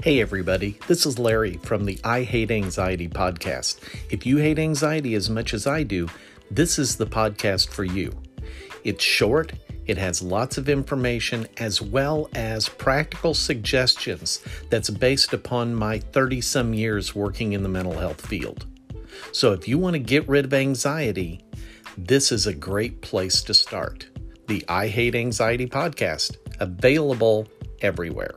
Hey, everybody, this is Larry from the I Hate Anxiety podcast. If you hate anxiety as much as I do, this is the podcast for you. It's short, it has lots of information as well as practical suggestions that's based upon my 30 some years working in the mental health field. So if you want to get rid of anxiety, this is a great place to start. The I Hate Anxiety podcast, available everywhere.